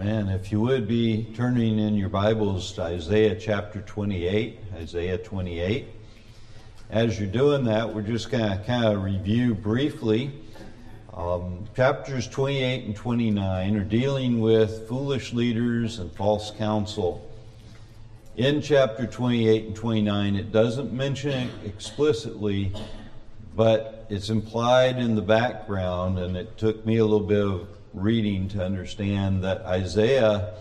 Amen. If you would be turning in your Bibles to Isaiah chapter 28, Isaiah 28. As you're doing that, we're just going to kind of review briefly. Um, chapters 28 and 29 are dealing with foolish leaders and false counsel. In chapter 28 and 29, it doesn't mention it explicitly, but it's implied in the background, and it took me a little bit of reading to understand that Isaiah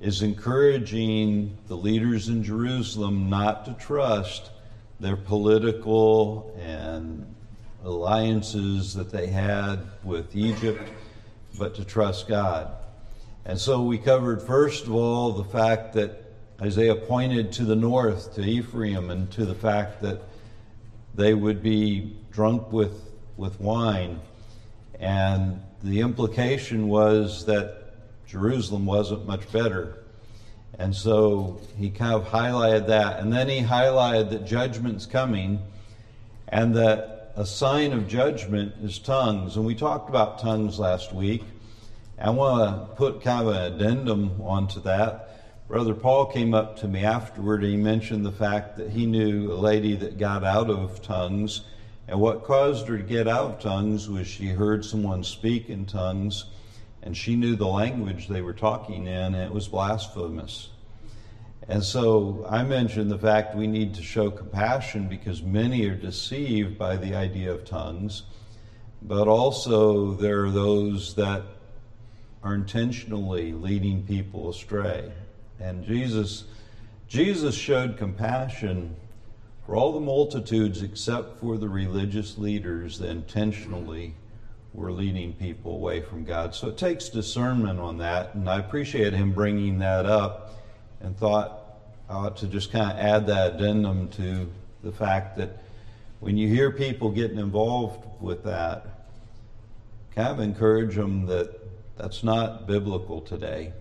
is encouraging the leaders in Jerusalem not to trust their political and alliances that they had with Egypt, but to trust God. And so we covered, first of all, the fact that Isaiah pointed to the north, to Ephraim, and to the fact that they would be drunk with, with wine. And the implication was that Jerusalem wasn't much better. And so he kind of highlighted that. And then he highlighted that judgment's coming and that a sign of judgment is tongues. And we talked about tongues last week. I want to put kind of an addendum onto that. Brother Paul came up to me afterward and he mentioned the fact that he knew a lady that got out of tongues and what caused her to get out of tongues was she heard someone speak in tongues, and she knew the language they were talking in, and it was blasphemous. And so I mentioned the fact we need to show compassion because many are deceived by the idea of tongues, but also there are those that are intentionally leading people astray. And Jesus Jesus showed compassion for all the multitudes except for the religious leaders that intentionally were leading people away from God. So it takes discernment on that, and I appreciate him bringing that up and thought I ought to just kind of add that addendum to the fact that when you hear people getting involved with that, kind of encourage them that that's not biblical today.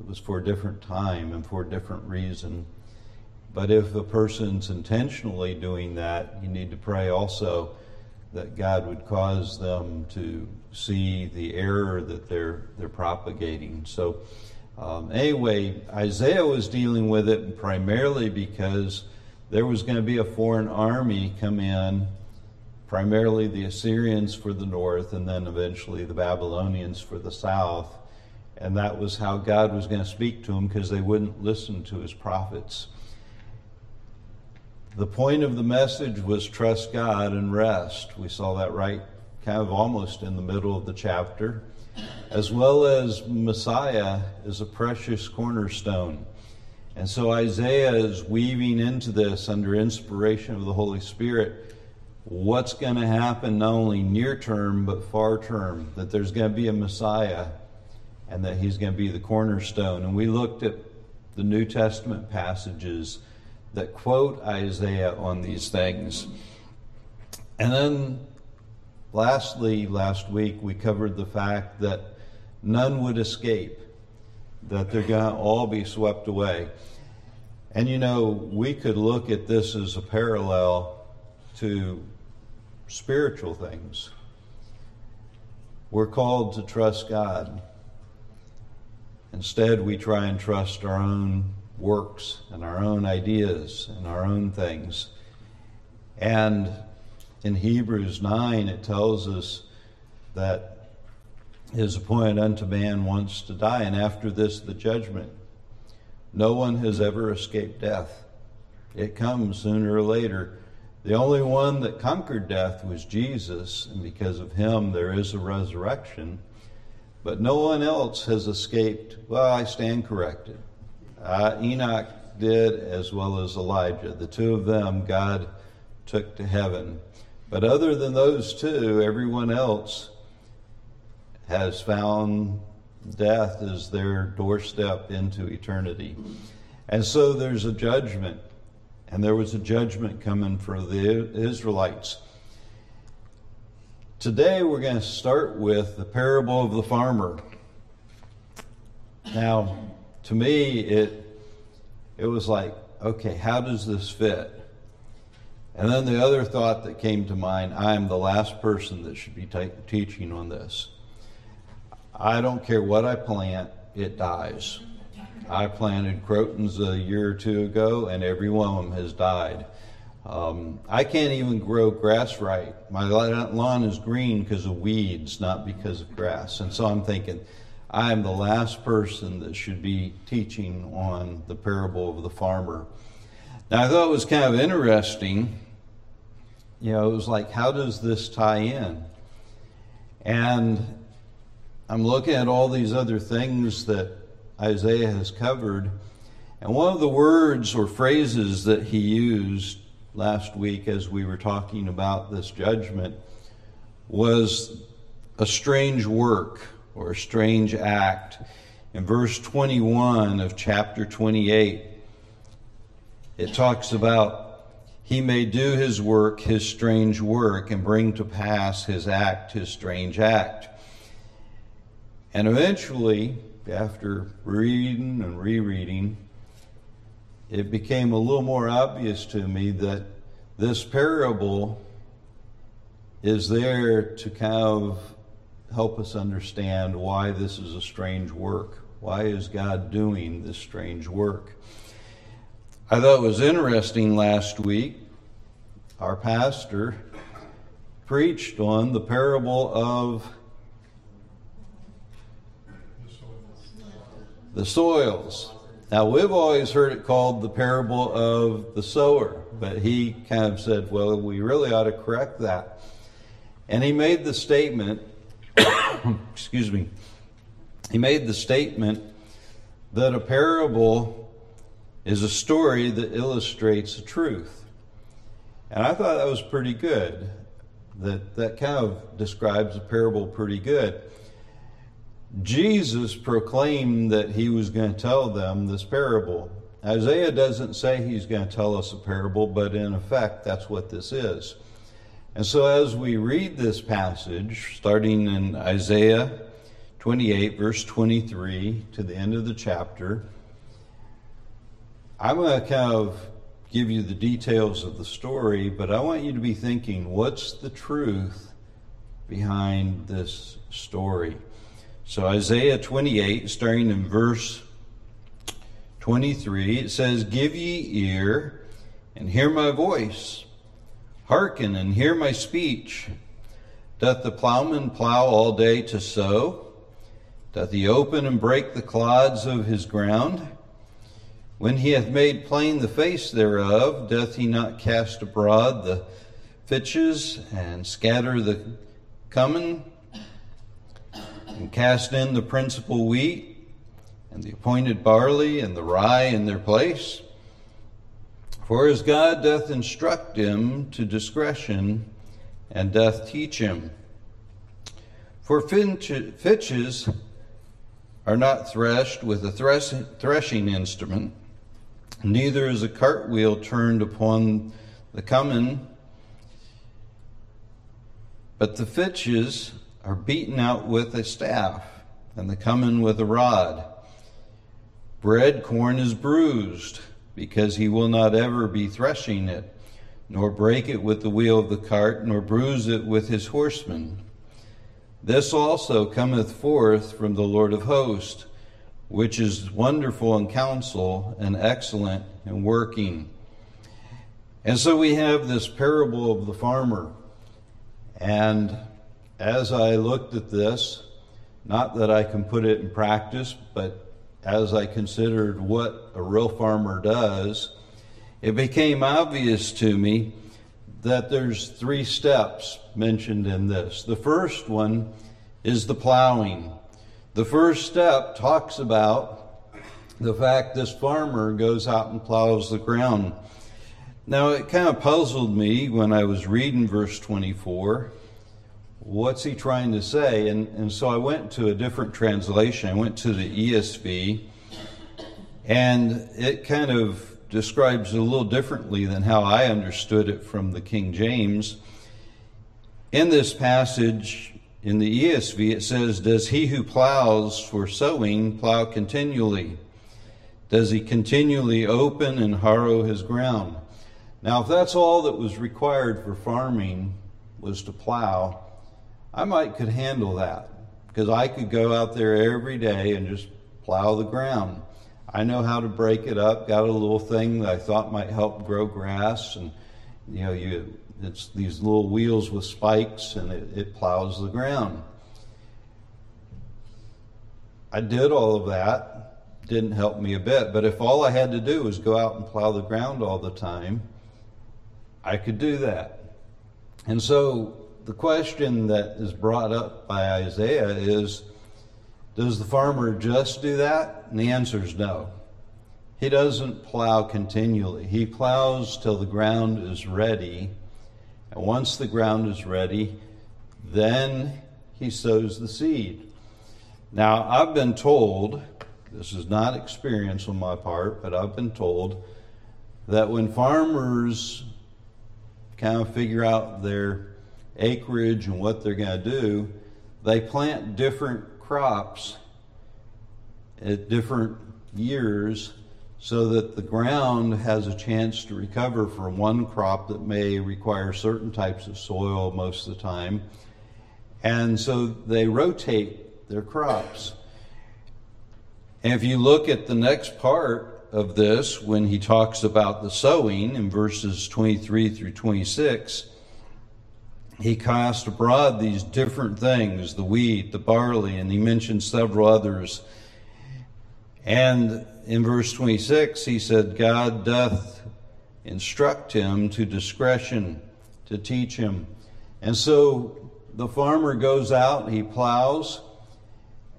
It was for a different time and for a different reason. But if a person's intentionally doing that, you need to pray also that God would cause them to see the error that they're they're propagating. So um, anyway, Isaiah was dealing with it primarily because there was going to be a foreign army come in, primarily the Assyrians for the north, and then eventually the Babylonians for the south. And that was how God was going to speak to them because they wouldn't listen to his prophets. The point of the message was trust God and rest. We saw that right kind of almost in the middle of the chapter, as well as Messiah is a precious cornerstone. And so Isaiah is weaving into this under inspiration of the Holy Spirit what's going to happen not only near term but far term, that there's going to be a Messiah and that he's going to be the cornerstone. And we looked at the New Testament passages that quote Isaiah on these things. And then, lastly, last week we covered the fact that none would escape, that they're going to all be swept away. And you know, we could look at this as a parallel to spiritual things. We're called to trust God. Instead, we try and trust our own works and our own ideas and our own things. And in Hebrews 9, it tells us that it is appointed unto man once to die, and after this, the judgment. No one has ever escaped death. It comes sooner or later. The only one that conquered death was Jesus, and because of him, there is a resurrection. But no one else has escaped. Well, I stand corrected. Uh, Enoch did as well as Elijah. The two of them God took to heaven. But other than those two, everyone else has found death as their doorstep into eternity. And so there's a judgment. And there was a judgment coming for the Israelites. Today we're going to start with the parable of the farmer. Now, to me, it it was like, okay, how does this fit? And then the other thought that came to mind I am the last person that should be teaching on this. I don't care what I plant, it dies. I planted crotons a year or two ago, and every one of them has died. Um, I can't even grow grass right. My lawn is green because of weeds, not because of grass. And so I'm thinking, I am the last person that should be teaching on the parable of the farmer. Now, I thought it was kind of interesting. You know, it was like, how does this tie in? And I'm looking at all these other things that Isaiah has covered. And one of the words or phrases that he used last week as we were talking about this judgment was a strange work or a strange act. In verse 21 of chapter 28, it talks about he may do his work, his strange work, and bring to pass his act, his strange act. And eventually, after reading and rereading, it became a little more obvious to me that this parable is there to kind of help us understand why this is a strange work. Why is God doing this strange work? I thought it was interesting last week. Our pastor preached on the parable of the soils. Now, we've always heard it called the parable of the sower, but he kind of said, well, we really ought to correct that. And he made the statement, excuse me, he made the statement that a parable is a story that illustrates a truth. And I thought that was pretty good. That that kind of describes a parable pretty good. Jesus proclaimed that he was going to tell them this parable. Isaiah doesn't say he's going to tell us a parable, but in effect, that's what this is. And so, as we read this passage, starting in Isaiah 28, verse 23, to the end of the chapter, I'm going to kind of give you the details of the story, but I want you to be thinking what's the truth behind this story? So, Isaiah 28, starting in verse 23, it says, Give ye ear and hear my voice. Hearken and hear my speech. Doth the plowman plow all day to sow? Doth he open and break the clods of his ground? When he hath made plain the face thereof, doth he not cast abroad the fitches and scatter the cummin? and cast in the principal wheat and the appointed barley and the rye in their place. For as God doth instruct him to discretion and doth teach him. For fitches are not threshed with a threshing instrument, neither is a cartwheel turned upon the cummin, but the fitches are beaten out with a staff, and the cummin with a rod. Bread corn is bruised, because he will not ever be threshing it, nor break it with the wheel of the cart, nor bruise it with his horsemen. This also cometh forth from the Lord of hosts, which is wonderful in counsel and excellent in working. And so we have this parable of the farmer. And as I looked at this, not that I can put it in practice, but as I considered what a real farmer does, it became obvious to me that there's three steps mentioned in this. The first one is the plowing. The first step talks about the fact this farmer goes out and plows the ground. Now, it kind of puzzled me when I was reading verse 24 what's he trying to say? And, and so I went to a different translation. I went to the ESV, and it kind of describes it a little differently than how I understood it from the King James. In this passage, in the ESV, it says, Does he who plows for sowing plow continually? Does he continually open and harrow his ground? Now, if that's all that was required for farming was to plow, I might could handle that because I could go out there every day and just plow the ground. I know how to break it up. Got a little thing that I thought might help grow grass, and you know, you it's these little wheels with spikes, and it, it plows the ground. I did all of that. Didn't help me a bit. But if all I had to do was go out and plow the ground all the time, I could do that. And so the question that is brought up by Isaiah is Does the farmer just do that? And the answer is no. He doesn't plow continually, he plows till the ground is ready. And once the ground is ready, then he sows the seed. Now, I've been told, this is not experience on my part, but I've been told that when farmers kind of figure out their acreage and what they're going to do, they plant different crops at different years so that the ground has a chance to recover from one crop that may require certain types of soil most of the time. And so they rotate their crops. And if you look at the next part of this, when he talks about the sowing in verses 23 through 26, he cast abroad these different things the wheat, the barley, and he mentions several others. And in verse 26, he said, God doth instruct him to discretion to teach him. And so the farmer goes out, he plows,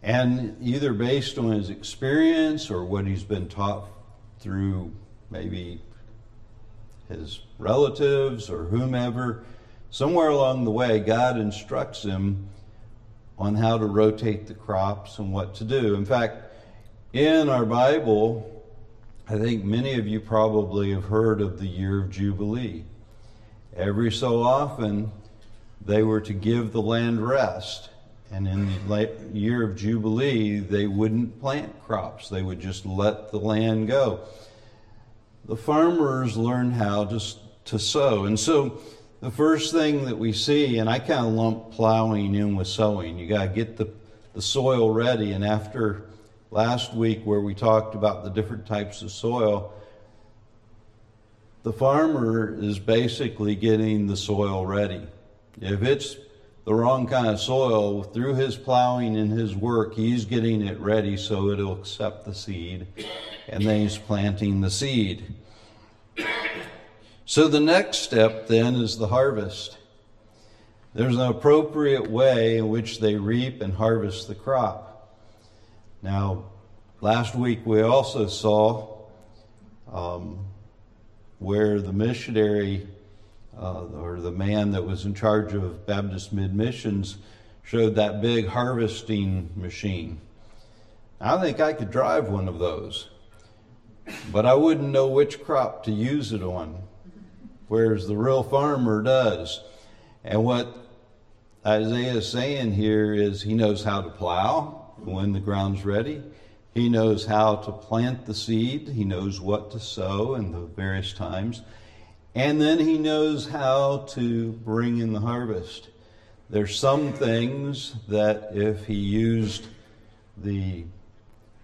and either based on his experience or what he's been taught through maybe his relatives or whomever, somewhere along the way, God instructs him on how to rotate the crops and what to do. In fact, in our Bible, I think many of you probably have heard of the year of Jubilee. Every so often, they were to give the land rest. And in the year of Jubilee, they wouldn't plant crops, they would just let the land go. The farmers learned how to, to sow. And so the first thing that we see, and I kind of lump plowing in with sowing, you got to get the, the soil ready. And after last week, where we talked about the different types of soil, the farmer is basically getting the soil ready. If it's the wrong kind of soil, through his plowing and his work, he's getting it ready so it'll accept the seed, and then he's planting the seed. So the next step then is the harvest. There's an appropriate way in which they reap and harvest the crop. Now, last week we also saw um, where the missionary uh, or the man that was in charge of Baptist Mid Missions showed that big harvesting machine. I think I could drive one of those, but I wouldn't know which crop to use it on, whereas the real farmer does. And what Isaiah is saying here is he knows how to plow when the ground's ready. He knows how to plant the seed. He knows what to sow in the various times. And then he knows how to bring in the harvest. There's some things that if he used the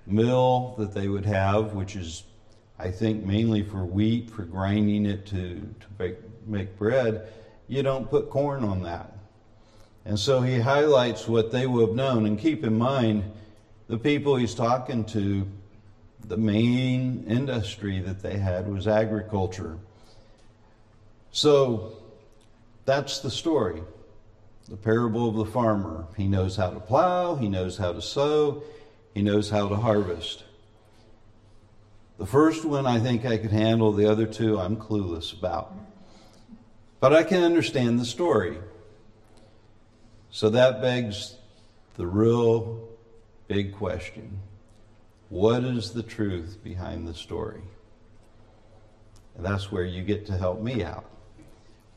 mill that they would have, which is, I think, mainly for wheat, for grinding it to, to make, make bread, you don't put corn on that. And so he highlights what they would have known. And keep in mind, the people he's talking to, the main industry that they had was agriculture. So that's the story. The parable of the farmer. He knows how to plow, he knows how to sow, he knows how to harvest. The first one I think I could handle, the other two I'm clueless about. But I can understand the story. So that begs the real big question What is the truth behind the story? And that's where you get to help me out.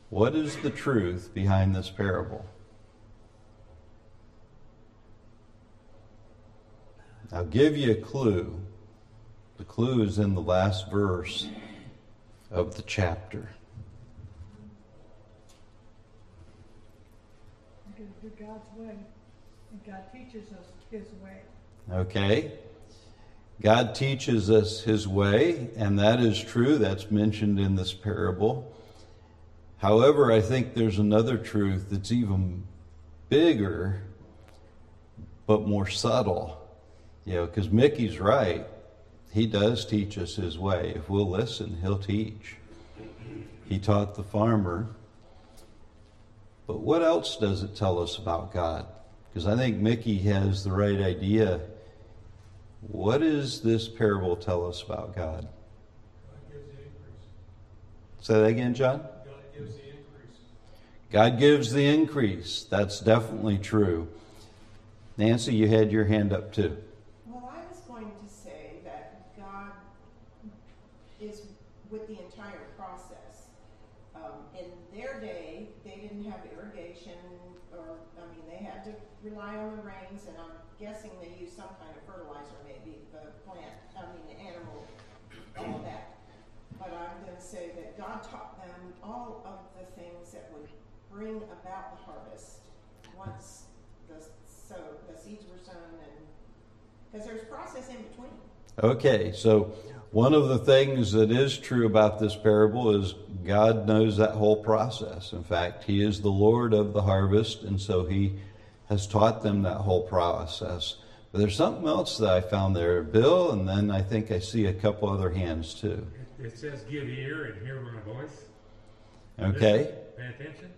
What is the truth behind this parable? I'll give you a clue. The clue is in the last verse of the chapter. God's way, and God teaches us His way. Okay. God teaches us his way, and that is true. That's mentioned in this parable. However, I think there's another truth that's even bigger, but more subtle. You know, because Mickey's right. He does teach us his way. If we'll listen, he'll teach. He taught the farmer. But what else does it tell us about God? Because I think Mickey has the right idea what does this parable tell us about God? God gives the increase. Say that again, John? God gives the increase. God gives the increase. That's definitely true. Nancy, you had your hand up too. Well, I was going to say that God is with the entire process. Um, in their day, they didn't have irrigation, or, I mean, they had to rely on the rains, and I'm guessing they used some kind of fertilizer, maybe, the plant, I mean, the animal, all that. But I'm going to say that God taught them all of the things that would bring about the harvest once the so the seeds were sown, and because there's process in between. Okay, so one of the things that is true about this parable is God knows that whole process. In fact, He is the Lord of the harvest, and so He has taught them that whole process. But there's something else that I found there, Bill, and then I think I see a couple other hands too. It says, "Give ear and hear my voice." Okay. Pay attention.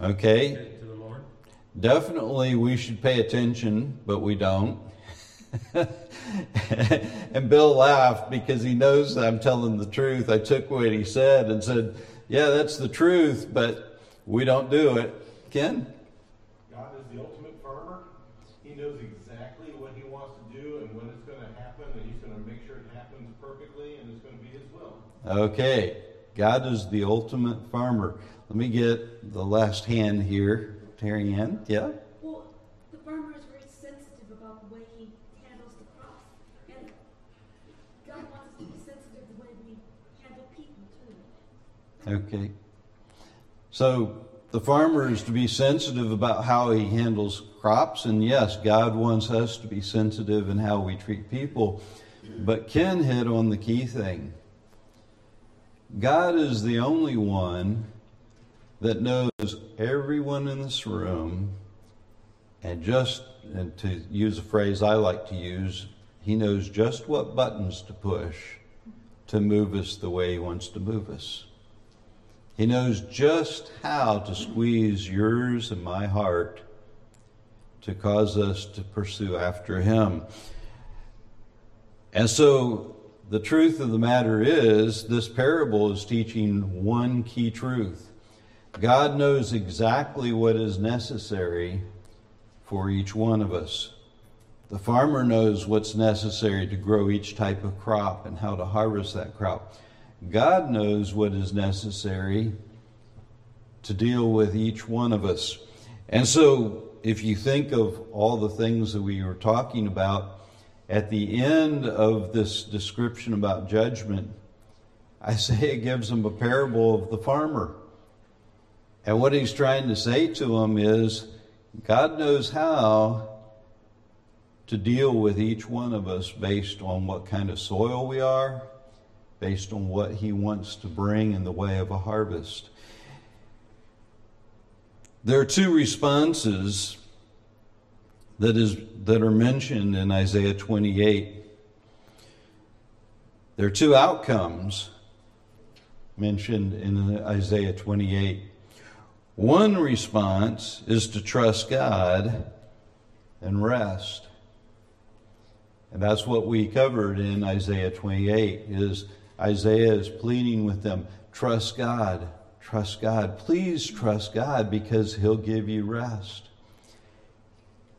Okay. To the Lord. Definitely, we should pay attention, but we don't. and Bill laughed because he knows I'm telling the truth. I took what he said and said, Yeah, that's the truth, but we don't do it. Ken? God is the ultimate farmer. He knows exactly what he wants to do and when it's going to happen, and he's going to make sure it happens perfectly, and it's going to be his will. Okay. God is the ultimate farmer. Let me get the last hand here. Terry Ann, yeah? Well, the farmer is very sensitive about the way he handles the crops. And God wants us to be sensitive the way we handle people, too. Okay. So the farmer is to be sensitive about how he handles crops, and yes, God wants us to be sensitive in how we treat people. But Ken hit on the key thing. God is the only one that knows everyone in this room, and just, and to use a phrase I like to use, he knows just what buttons to push to move us the way he wants to move us. He knows just how to squeeze yours and my heart to cause us to pursue after him. And so the truth of the matter is, this parable is teaching one key truth God knows exactly what is necessary for each one of us. The farmer knows what's necessary to grow each type of crop and how to harvest that crop. God knows what is necessary to deal with each one of us. And so, if you think of all the things that we were talking about, at the end of this description about judgment, Isaiah gives them a parable of the farmer. And what he's trying to say to them is God knows how to deal with each one of us based on what kind of soil we are, based on what he wants to bring in the way of a harvest. There are two responses that is that are mentioned in Isaiah 28. There are two outcomes mentioned in Isaiah 28. One response is to trust God and rest. And that's what we covered in Isaiah 28 is Isaiah is pleading with them, trust God, trust God. Please trust God because he'll give you rest.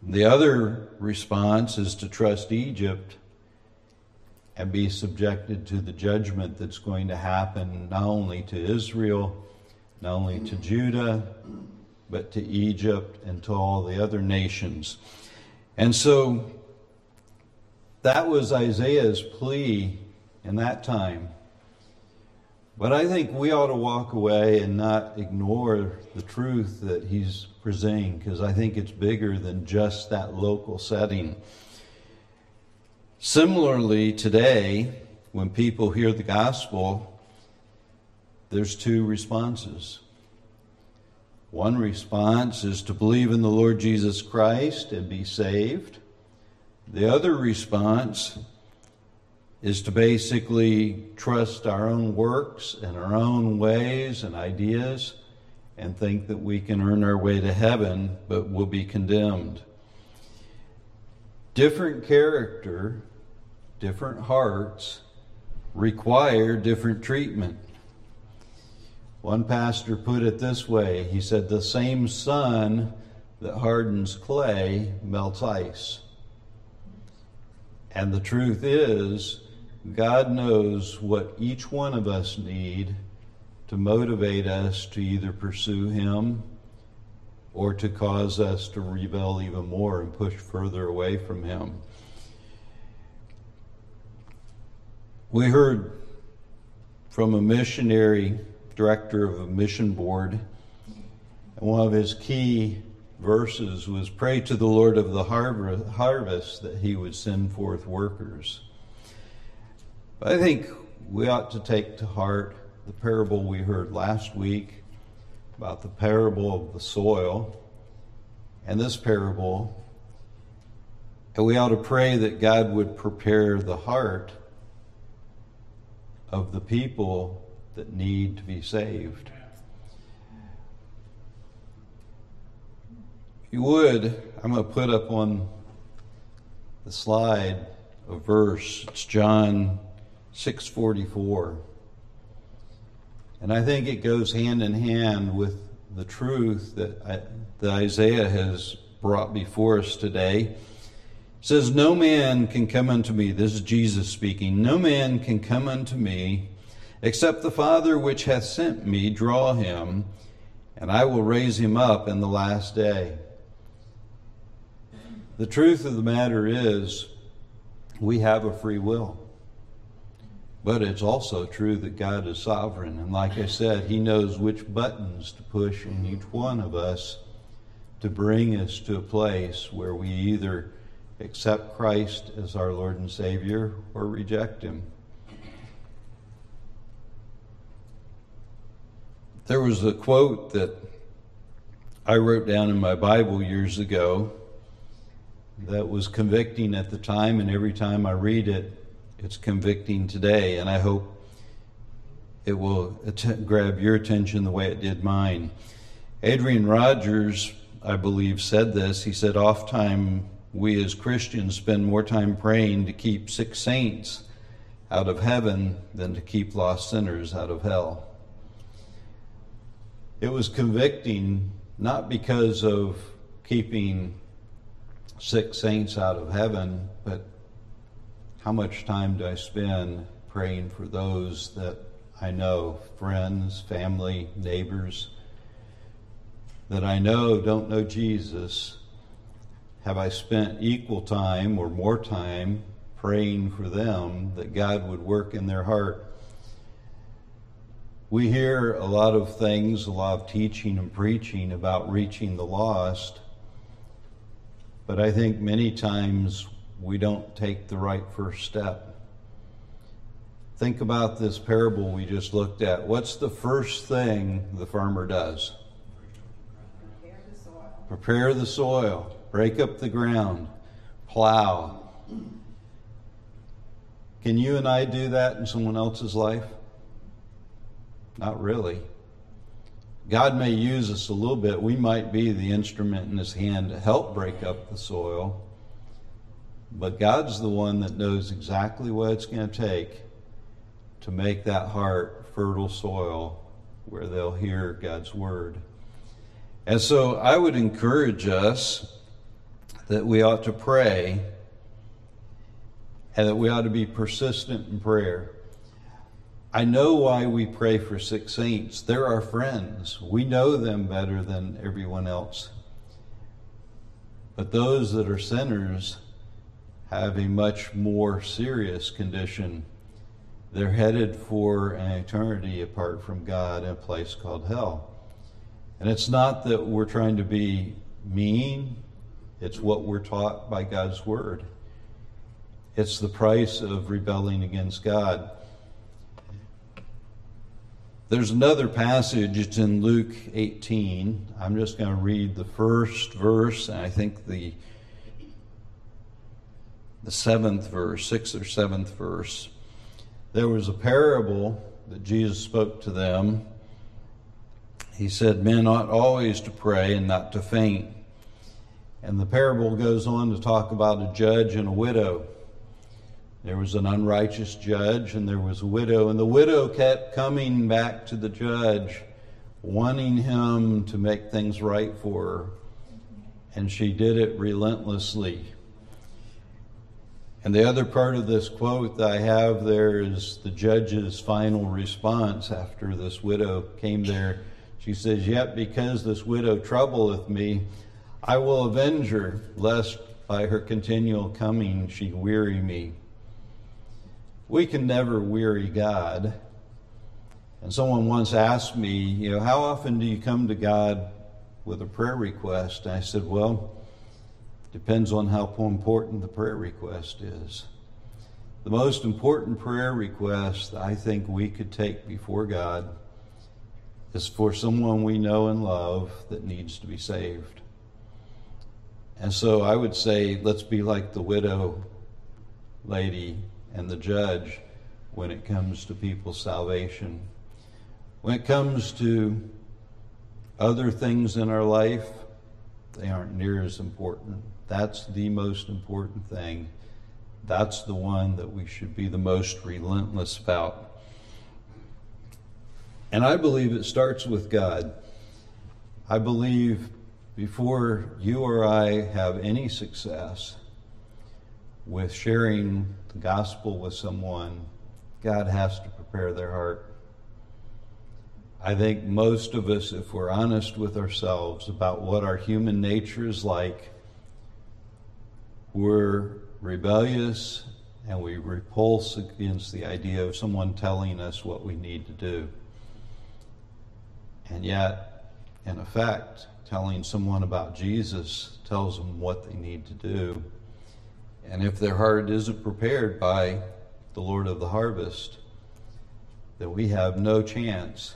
The other response is to trust Egypt and be subjected to the judgment that's going to happen not only to Israel not only to Judah, but to Egypt and to all the other nations. And so that was Isaiah's plea in that time. But I think we ought to walk away and not ignore the truth that he's presenting because I think it's bigger than just that local setting. Similarly, today, when people hear the gospel, there's two responses. One response is to believe in the Lord Jesus Christ and be saved. The other response is to basically trust our own works and our own ways and ideas and think that we can earn our way to heaven, but will be condemned. Different character, different hearts require different treatment. One pastor put it this way he said, The same sun that hardens clay melts ice. And the truth is, God knows what each one of us need to motivate us to either pursue Him or to cause us to rebel even more and push further away from Him. We heard from a missionary director of a mission board, and one of his key verses was pray to the Lord of the harvest that he would send forth workers. I think we ought to take to heart the parable we heard last week about the parable of the soil and this parable. And we ought to pray that God would prepare the heart of the people that need to be saved. If you would, I'm going to put up on the slide a verse. It's John 644. And I think it goes hand in hand with the truth that, I, that Isaiah has brought before us today. It says, No man can come unto me, this is Jesus speaking, no man can come unto me except the Father which hath sent me draw him, and I will raise him up in the last day. The truth of the matter is, we have a free will. But it's also true that God is sovereign. And like I said, He knows which buttons to push in each one of us to bring us to a place where we either accept Christ as our Lord and Savior or reject Him. There was a quote that I wrote down in my Bible years ago that was convicting at the time, and every time I read it, it's convicting today, and I hope it will att- grab your attention the way it did mine. Adrian Rogers, I believe, said this. He said, Oft time we as Christians spend more time praying to keep sick saints out of heaven than to keep lost sinners out of hell. It was convicting not because of keeping sick saints out of heaven, but how much time do I spend praying for those that I know, friends, family, neighbors, that I know don't know Jesus? Have I spent equal time or more time praying for them that God would work in their heart? We hear a lot of things, a lot of teaching and preaching about reaching the lost, but I think many times we don't take the right first step. Think about this parable we just looked at. What's the first thing the farmer does? Prepare the soil. Prepare the soil, break up the ground, plow. Can you and I do that in someone else's life? Not really. God may use us a little bit. We might be the instrument in His hand to help break up the soil. But God's the one that knows exactly what it's going to take to make that heart fertile soil where they'll hear God's word. And so I would encourage us that we ought to pray and that we ought to be persistent in prayer. I know why we pray for sick saints. They're our friends. We know them better than everyone else. But those that are sinners, have a much more serious condition. They're headed for an eternity apart from God in a place called hell. And it's not that we're trying to be mean, it's what we're taught by God's Word. It's the price of rebelling against God. There's another passage, it's in Luke 18. I'm just going to read the first verse, and I think the the seventh verse, sixth or seventh verse. There was a parable that Jesus spoke to them. He said, Men ought always to pray and not to faint. And the parable goes on to talk about a judge and a widow. There was an unrighteous judge and there was a widow, and the widow kept coming back to the judge, wanting him to make things right for her. And she did it relentlessly. And the other part of this quote I have there is the judge's final response after this widow came there. She says, Yet because this widow troubleth me, I will avenge her, lest by her continual coming she weary me. We can never weary God. And someone once asked me, you know, how often do you come to God with a prayer request? And I said, well, depends on how important the prayer request is. The most important prayer request I think we could take before God is for someone we know and love that needs to be saved. And so I would say, let's be like the widow lady and the judge when it comes to people's salvation. When it comes to other things in our life, they aren't near as important. That's the most important thing. That's the one that we should be the most relentless about. And I believe it starts with God. I believe before you or I have any success with sharing the gospel with someone, God has to prepare their heart. I think most of us, if we're honest with ourselves about what our human nature is like, we're rebellious and we repulse against the idea of someone telling us what we need to do. And yet, in effect, telling someone about Jesus tells them what they need to do. And if their heart isn't prepared by the Lord of the harvest, then we have no chance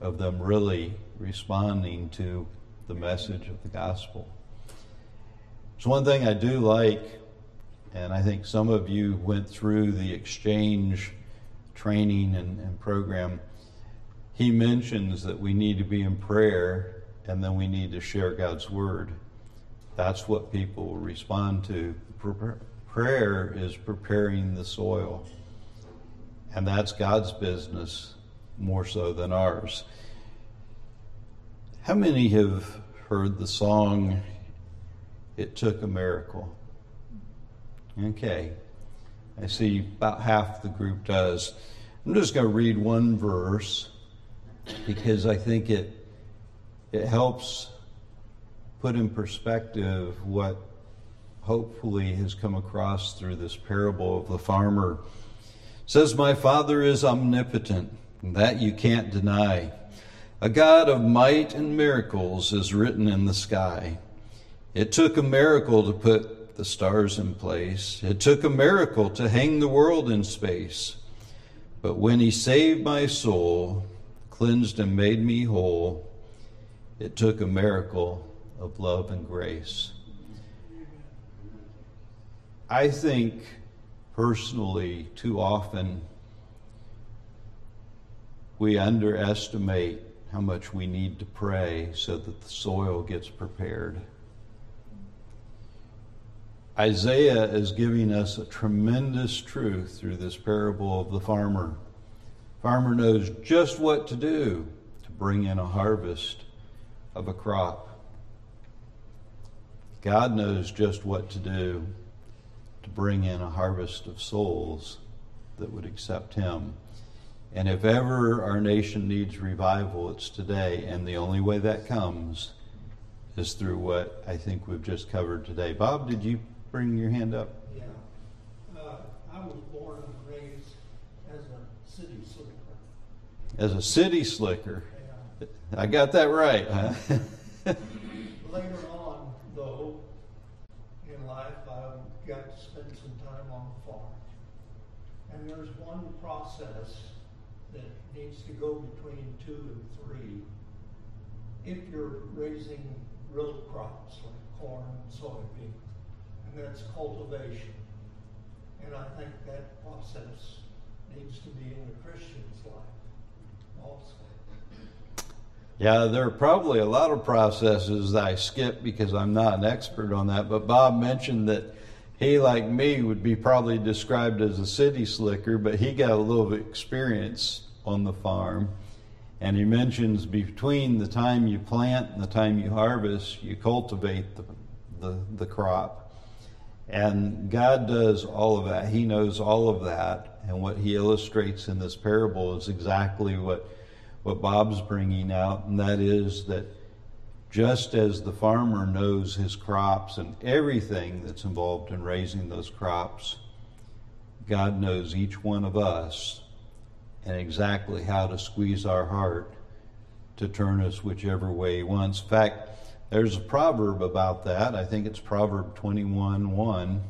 of them really responding to the message of the gospel. So, one thing I do like, and I think some of you went through the exchange training and, and program, he mentions that we need to be in prayer and then we need to share God's word. That's what people respond to. Prayer is preparing the soil, and that's God's business more so than ours. How many have heard the song, It Took a Miracle? Okay. I see about half the group does. I'm just going to read one verse because I think it it helps put in perspective what hopefully has come across through this parable of the farmer. It says, My Father is omnipotent, that you can't deny. A God of might and miracles is written in the sky. It took a miracle to put the stars in place. It took a miracle to hang the world in space. But when He saved my soul, cleansed and made me whole, it took a miracle of love and grace. I think personally, too often, we underestimate how much we need to pray so that the soil gets prepared. Isaiah is giving us a tremendous truth through this parable of the farmer. Farmer knows just what to do to bring in a harvest of a crop. God knows just what to do to bring in a harvest of souls that would accept Him. And if ever our nation needs revival, it's today. And the only way that comes is through what I think we've just covered today. Bob, did you bring your hand up? Yeah. Uh, I was born and raised as a city slicker. As a city slicker. Yeah. I got that right, huh? Later on, though, in life, I got to spend some time on the farm. And there's one process that needs to go between two and three. If you're raising real crops like corn and soybean, and that's cultivation. And I think that process needs to be in the Christian's life also. Yeah, there are probably a lot of processes that I skip because I'm not an expert on that. But Bob mentioned that he, like me, would be probably described as a city slicker, but he got a little experience on the farm. And he mentions between the time you plant and the time you harvest, you cultivate the, the, the crop. And God does all of that. He knows all of that. And what he illustrates in this parable is exactly what, what Bob's bringing out, and that is that just as the farmer knows his crops and everything that's involved in raising those crops, God knows each one of us and exactly how to squeeze our heart to turn us whichever way He wants. In fact, there's a proverb about that. I think it's Proverb 21 1.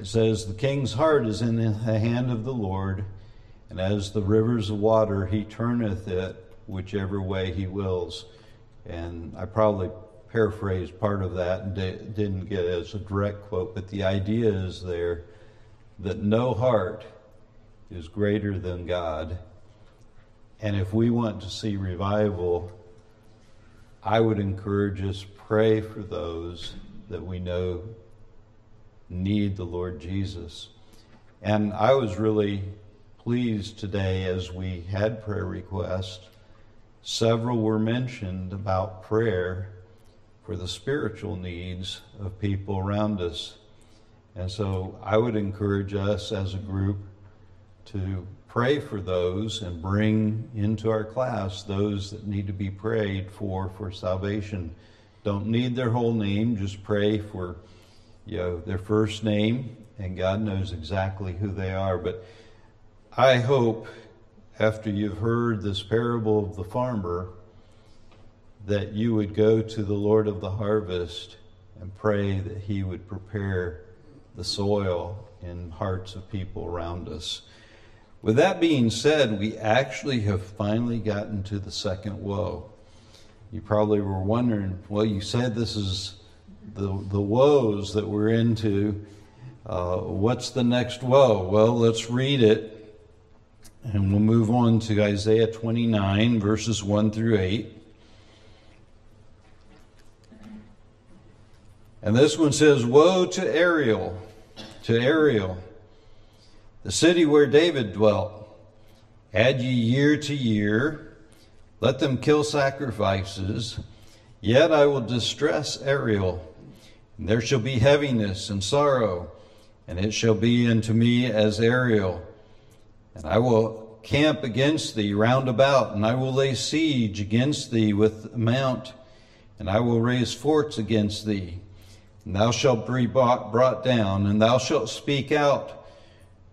It says, The king's heart is in the hand of the Lord, and as the rivers of water, he turneth it whichever way he wills. And I probably paraphrased part of that and didn't get it as a direct quote, but the idea is there that no heart is greater than God. And if we want to see revival, I would encourage us pray for those that we know need the Lord Jesus. And I was really pleased today as we had prayer requests. Several were mentioned about prayer for the spiritual needs of people around us. And so I would encourage us as a group to pray for those and bring into our class those that need to be prayed for for salvation. Don't need their whole name, just pray for you know their first name and God knows exactly who they are. But I hope after you've heard this parable of the farmer that you would go to the Lord of the harvest and pray that he would prepare the soil in hearts of people around us. With that being said, we actually have finally gotten to the second woe. You probably were wondering, well, you said this is the, the woes that we're into. Uh, what's the next woe? Well, let's read it, and we'll move on to Isaiah 29, verses 1 through 8. And this one says, Woe to Ariel, to Ariel the city where David dwelt. Add ye year to year, let them kill sacrifices, yet I will distress Ariel. And there shall be heaviness and sorrow, and it shall be unto me as Ariel. And I will camp against thee round about, and I will lay siege against thee with a mount, and I will raise forts against thee. And thou shalt be brought down, and thou shalt speak out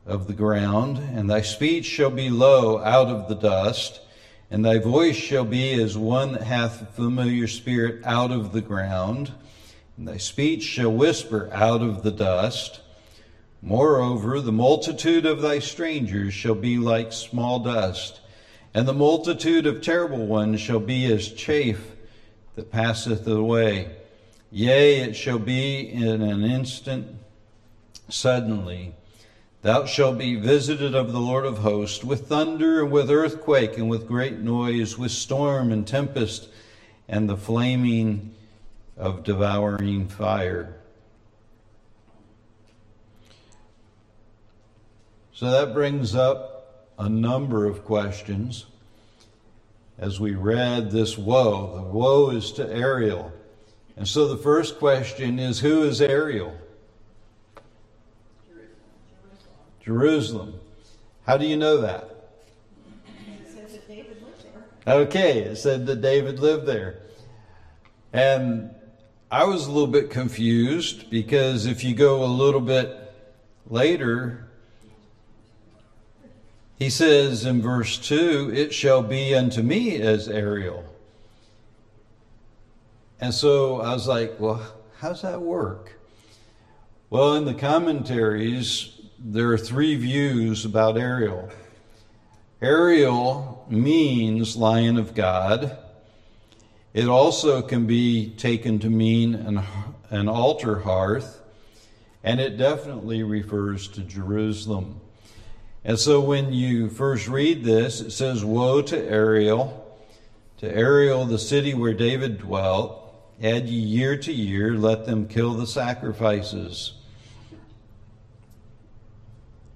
of the ground, and thy speech shall be low out of the dust, and thy voice shall be as one that hath a familiar spirit out of the ground, and thy speech shall whisper out of the dust. Moreover, the multitude of thy strangers shall be like small dust, and the multitude of terrible ones shall be as chaff that passeth away. Yea, it shall be in an instant, suddenly. Thou shalt be visited of the Lord of hosts with thunder and with earthquake and with great noise, with storm and tempest and the flaming of devouring fire. So that brings up a number of questions. As we read this woe, the woe is to Ariel. And so the first question is who is Ariel? Jerusalem. How do you know that? Okay, it said that David lived there. And I was a little bit confused because if you go a little bit later, he says in verse 2, It shall be unto me as Ariel. And so I was like, Well, how's that work? Well, in the commentaries, there are three views about Ariel. Ariel means lion of God. It also can be taken to mean an, an altar hearth, and it definitely refers to Jerusalem. And so when you first read this, it says, Woe to Ariel, to Ariel, the city where David dwelt. Add ye year to year, let them kill the sacrifices.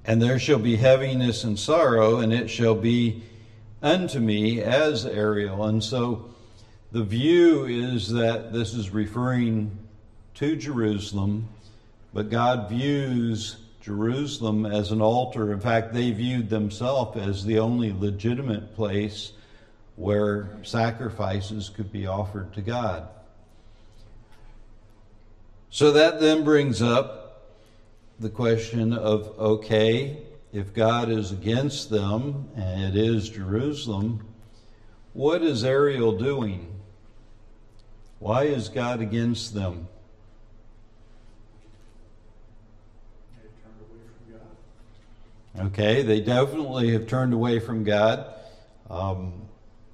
And there shall be heaviness and sorrow, and it shall be unto me as Ariel. And so the view is that this is referring to Jerusalem, but God views Jerusalem as an altar. In fact, they viewed themselves as the only legitimate place where sacrifices could be offered to God. So that then brings up the question of okay, if God is against them and it is Jerusalem, what is Ariel doing? Why is God against them? Okay, they definitely have turned away from God. Um,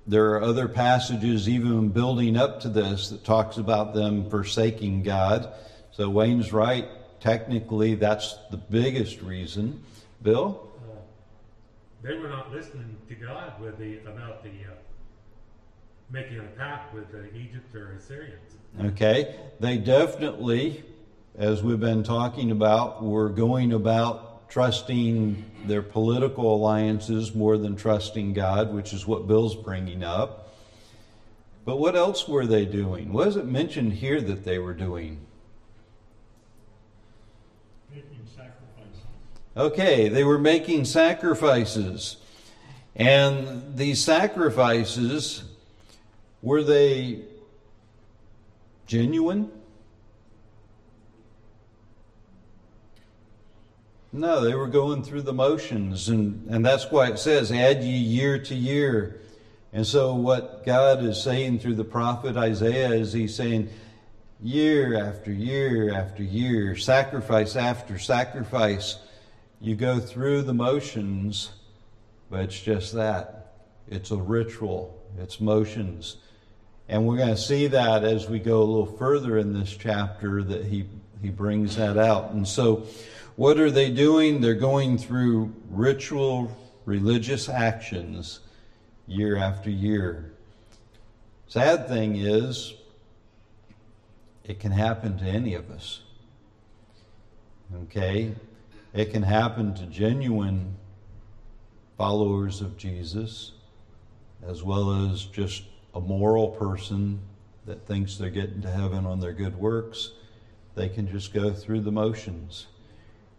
there are other passages, even building up to this, that talks about them forsaking God. So Wayne's right. Technically, that's the biggest reason. Bill? Uh, they were not listening to God with the about the uh, making a pact with uh, Egypt or Assyrians. Okay, they definitely, as we've been talking about, were going about trusting their political alliances more than trusting God, which is what Bill's bringing up. But what else were they doing? Was it mentioned here that they were doing? Making sacrifices. Okay, they were making sacrifices. And these sacrifices, were they genuine? No, they were going through the motions, and, and that's why it says, add ye year to year. And so, what God is saying through the prophet Isaiah is He's saying, year after year after year, sacrifice after sacrifice, you go through the motions, but it's just that. It's a ritual, it's motions. And we're going to see that as we go a little further in this chapter that he, he brings that out. And so, what are they doing? They're going through ritual religious actions year after year. Sad thing is, it can happen to any of us. Okay? It can happen to genuine followers of Jesus as well as just a moral person that thinks they're getting to heaven on their good works. They can just go through the motions.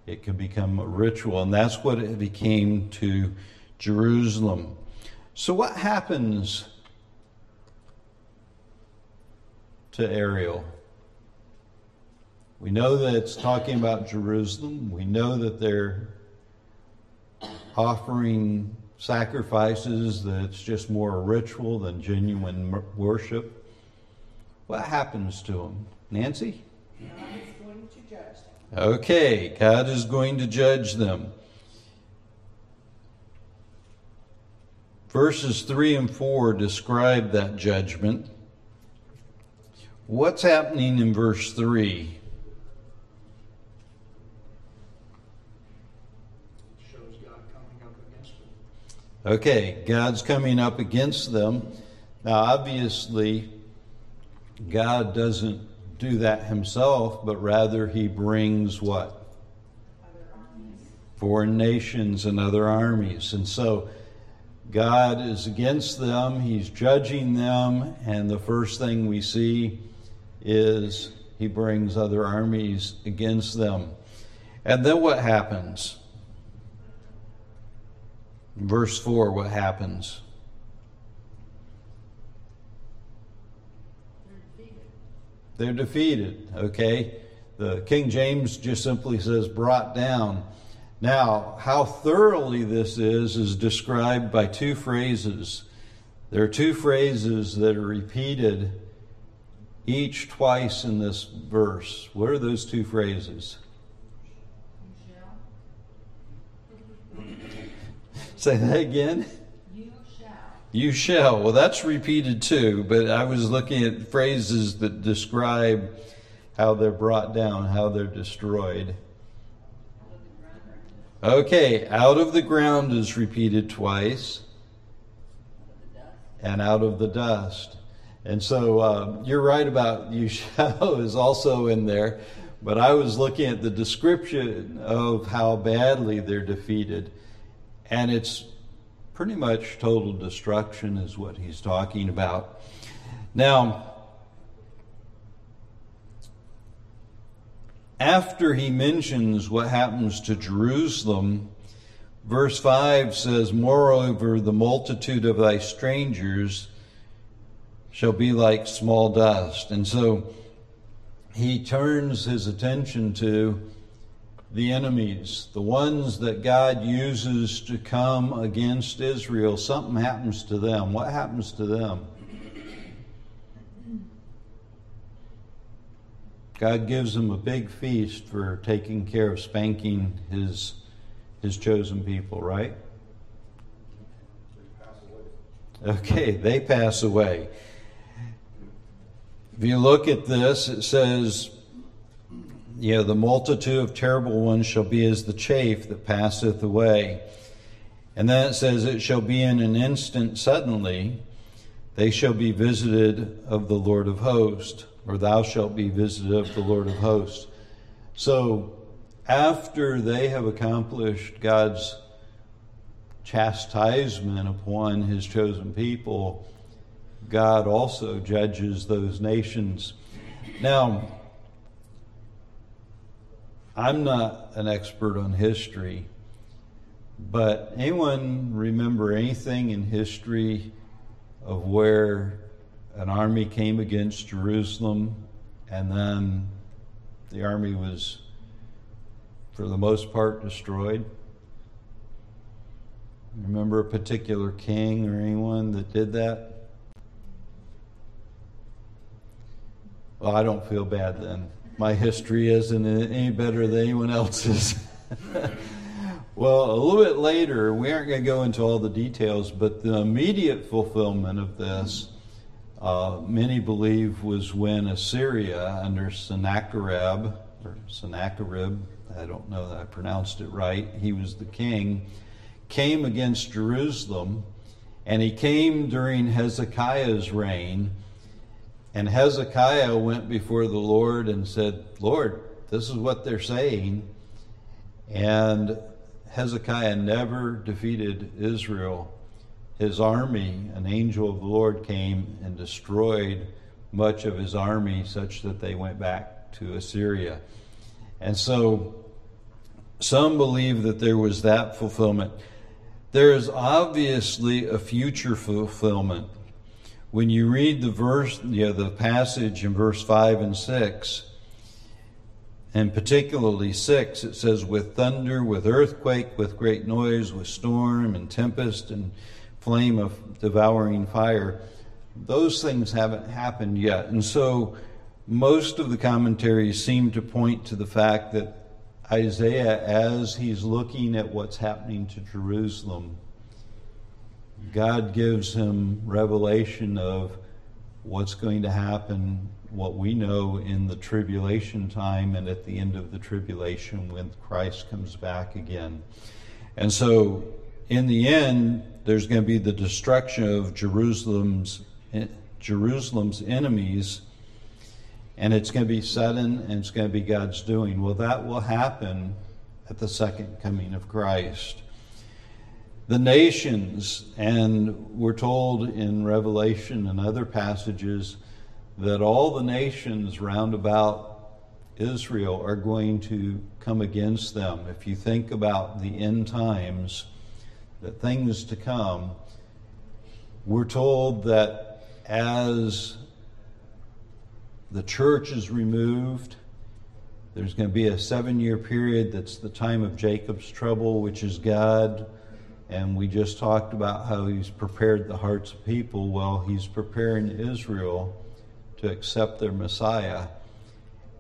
It can become a ritual, and that's what it became to Jerusalem. So, what happens to Ariel? We know that it's talking about Jerusalem. We know that they're offering sacrifices, that's just more a ritual than genuine worship. What happens to them? Nancy? God is going to judge them. Okay, God is going to judge them. Verses 3 and 4 describe that judgment. What's happening in verse 3? Shows God coming up against them. Okay, God's coming up against them. Now, obviously, God doesn't do that himself, but rather he brings what? Foreign nations and other armies. And so God is against them, he's judging them, and the first thing we see is he brings other armies against them. And then what happens? Verse 4, what happens? They're defeated, okay? The King James just simply says brought down. Now, how thoroughly this is is described by two phrases. There are two phrases that are repeated each twice in this verse. What are those two phrases? Say that again. You shall. You shall. Well, that's repeated too, but I was looking at phrases that describe how they're brought down, how they're destroyed. Okay, out of the ground is repeated twice, and out of the dust. And so uh, you're right about you shall is also in there, but I was looking at the description of how badly they're defeated, and it's pretty much total destruction is what he's talking about. Now, after he mentions what happens to Jerusalem, verse 5 says, Moreover, the multitude of thy strangers shall be like small dust. And so he turns his attention to the enemies, the ones that God uses to come against Israel. Something happens to them. What happens to them? God gives them a big feast for taking care of spanking his his chosen people, right? Okay, they pass away. If you look at this, it says, Yeah, the multitude of terrible ones shall be as the chaff that passeth away. And then it says, It shall be in an instant suddenly, they shall be visited of the Lord of hosts or thou shalt be visited of the Lord of hosts. So, after they have accomplished God's chastisement upon his chosen people, God also judges those nations. Now, I'm not an expert on history, but anyone remember anything in history of where an army came against Jerusalem, and then the army was, for the most part, destroyed. Remember a particular king or anyone that did that? Well, I don't feel bad then. My history isn't any better than anyone else's. well, a little bit later, we aren't going to go into all the details, but the immediate fulfillment of this uh, many believe was when Assyria under Sennacherib, or Sennacherib, I don't know that I pronounced it right, he was the king, came against Jerusalem, and he came during Hezekiah's reign. And Hezekiah went before the Lord and said, Lord, this is what they're saying. And Hezekiah never defeated Israel his army, an angel of the Lord came and destroyed much of his army, such that they went back to Assyria. And so some believe that there was that fulfillment. There is obviously a future fulfillment. When you read the verse, you know, the passage in verse 5 and 6, and particularly 6, it says, with thunder, with earthquake, with great noise, with storm and tempest, and flame of devouring fire. Those things haven't happened yet. And so most of the commentaries seem to point to the fact that Isaiah, as he's looking at what's happening to Jerusalem, God gives him revelation of what's going to happen, what we know in the tribulation time and at the end of the tribulation when Christ comes back again. And so, in the end, there's going to be the destruction of Jerusalem's Jerusalem's enemies, and it's going to be sudden and it's going to be God's doing. Well, that will happen at the second coming of Christ. The nations, and we're told in Revelation and other passages that all the nations round about Israel are going to come against them. If you think about the end times, the things to come, we're told that as the church is removed, there's going to be a seven year period that's the time of Jacob's trouble, which is God. And we just talked about how he's prepared the hearts of people. Well, he's preparing Israel to accept their Messiah.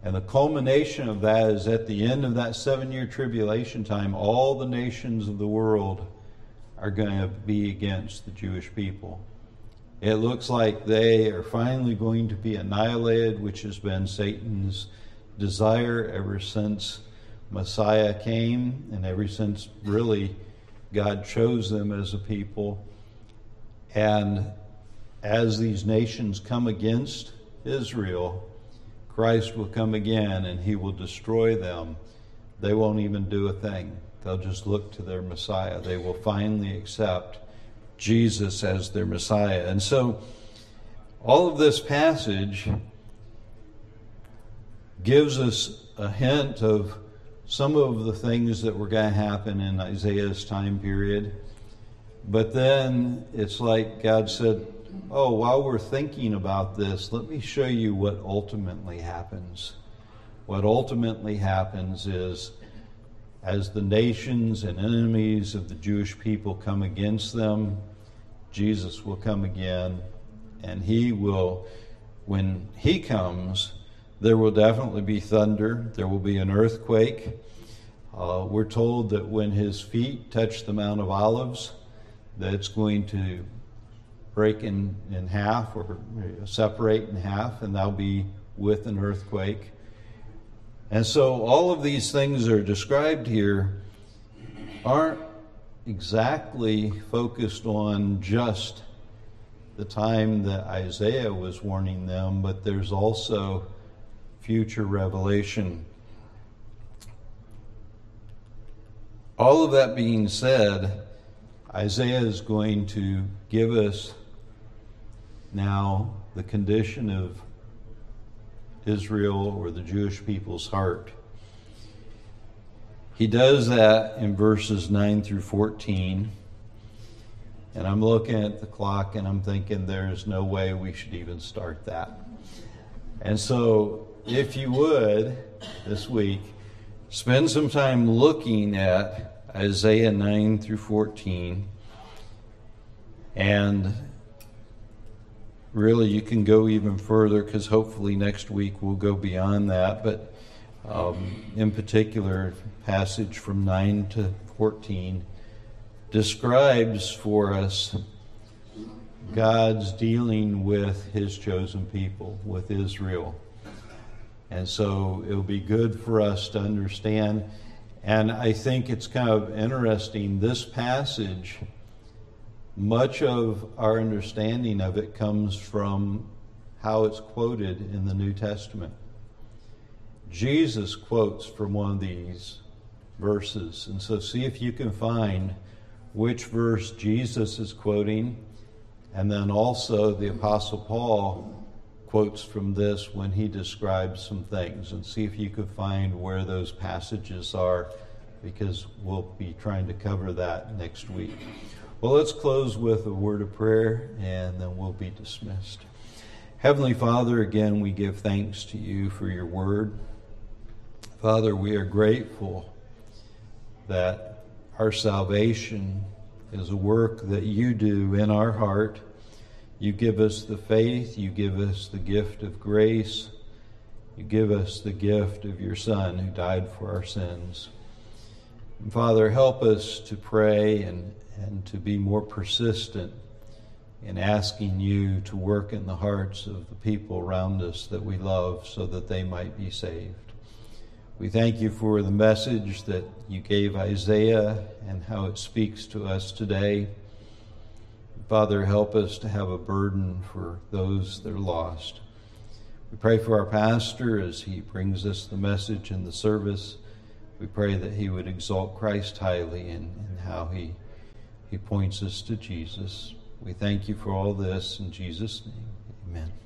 And the culmination of that is at the end of that seven year tribulation time, all the nations of the world are going to be against the Jewish people. It looks like they are finally going to be annihilated, which has been Satan's desire ever since Messiah came and ever since really God chose them as a people. And as these nations come against Israel, Christ will come again and he will destroy them. They won't even do a thing. They'll just look to their Messiah. They will finally accept Jesus as their Messiah. And so, all of this passage gives us a hint of some of the things that were going to happen in Isaiah's time period. But then it's like God said, Oh, while we're thinking about this, let me show you what ultimately happens. What ultimately happens is as the nations and enemies of the Jewish people come against them, Jesus will come again, and he will, when he comes, there will definitely be thunder, there will be an earthquake. Uh, we're told that when his feet touch the Mount of Olives, that it's going to break in, in half or separate in half, and that'll be with an earthquake. And so all of these things are described here aren't exactly focused on just the time that Isaiah was warning them, but there's also future revelation. All of that being said, Isaiah is going to give us now the condition of Israel or the Jewish people's heart. He does that in verses 9 through 14. And I'm looking at the clock and I'm thinking there's no way we should even start that. And so, if you would, this week, spend some time looking at Isaiah 9 through 14 and really, you can go even further because hopefully next week we'll go beyond that. But um, in particular, passage from 9 to 14 describes for us God's dealing with his chosen people, with Israel. And so it'll be good for us to understand. And I think it's kind of interesting. This passage much of our understanding of it comes from how it's quoted in the New Testament. Jesus quotes from one of these verses. And so see if you can find which verse Jesus is quoting. And then also the Apostle Paul quotes from this when he describes some things. And see if you could find where those passages are, because we'll be trying to cover that next week. Well, let's close with a word of prayer and then we'll be dismissed. Heavenly Father, again, we give thanks to you for your word. Father, we are grateful that our salvation is a work that you do in our heart. You give us the faith, you give us the gift of grace, you give us the gift of your Son who died for our sins. And Father, help us to pray and and to be more persistent in asking you to work in the hearts of the people around us that we love so that they might be saved. We thank you for the message that you gave Isaiah and how it speaks to us today. Father, help us to have a burden for those that are lost. We pray for our pastor as he brings us the message in the service. We pray that he would exalt Christ highly in, in how he he points us to Jesus. We thank you for all this in Jesus' name. Amen.